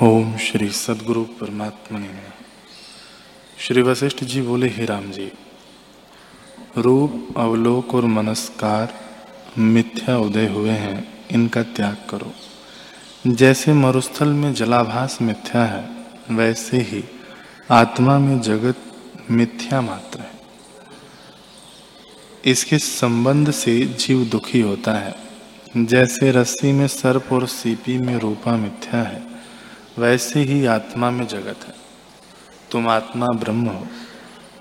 ओम श्री सदगुरु परमात्मा ने श्री वशिष्ठ जी बोले, ही राम जी, रूप, अवलोक और मनस्कार मिथ्या उदय हुए हैं, इनका त्याग करो। जैसे मरुस्थल में जलाभास मिथ्या है, वैसे ही आत्मा में जगत मिथ्या मात्र है। इसके संबंध से जीव दुखी होता है। जैसे रस्सी में सर्प और सीपी में रूपा मिथ्या है वैसे ही आत्मा में जगत है। तुम आत्मा ब्रह्म हो।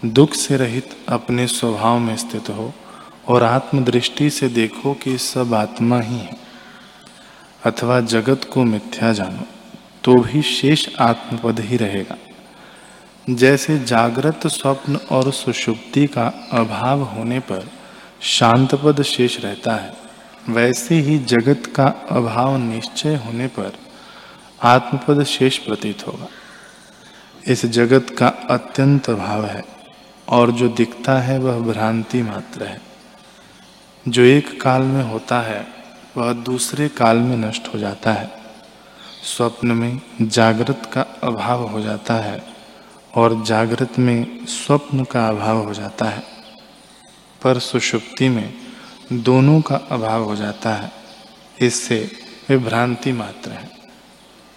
दुख से रहित अपने स्वभाव में स्थित हो और आत्मदृष्टि से देखो कि सब आत्मा ही है। अथवा जगत को मिथ्या जानो तो भी शेष आत्मपद ही रहेगा। जैसे जागृत स्वप्न और सुषुप्ति का अभाव होने पर शांतपद शेष रहता है, वैसे ही जगत का अभाव निश्चय होने पर आत्मपद शेष प्रतीत होगा। इस जगत का अत्यंत अभाव है और जो दिखता है वह भ्रांति मात्र है। जो एक काल में होता है, वह दूसरे काल में नष्ट हो जाता है। स्वप्न में जागृत का अभाव हो जाता है और जागृत में स्वप्न का अभाव हो जाता है। पर सुषुप्ति में दोनों का अभाव हो जाता है। इससे वे भ्रांति मात्र है।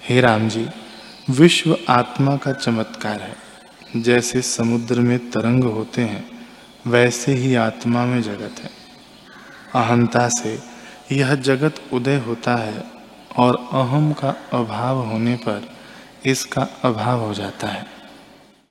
हे राम जी, विश्व आत्मा का चमत्कार है। जैसे समुद्र में तरंग होते हैं, वैसे ही आत्मा में जगत है। अहंता से यह जगत उदय होता है और अहम का अभाव होने पर इसका अभाव हो जाता है।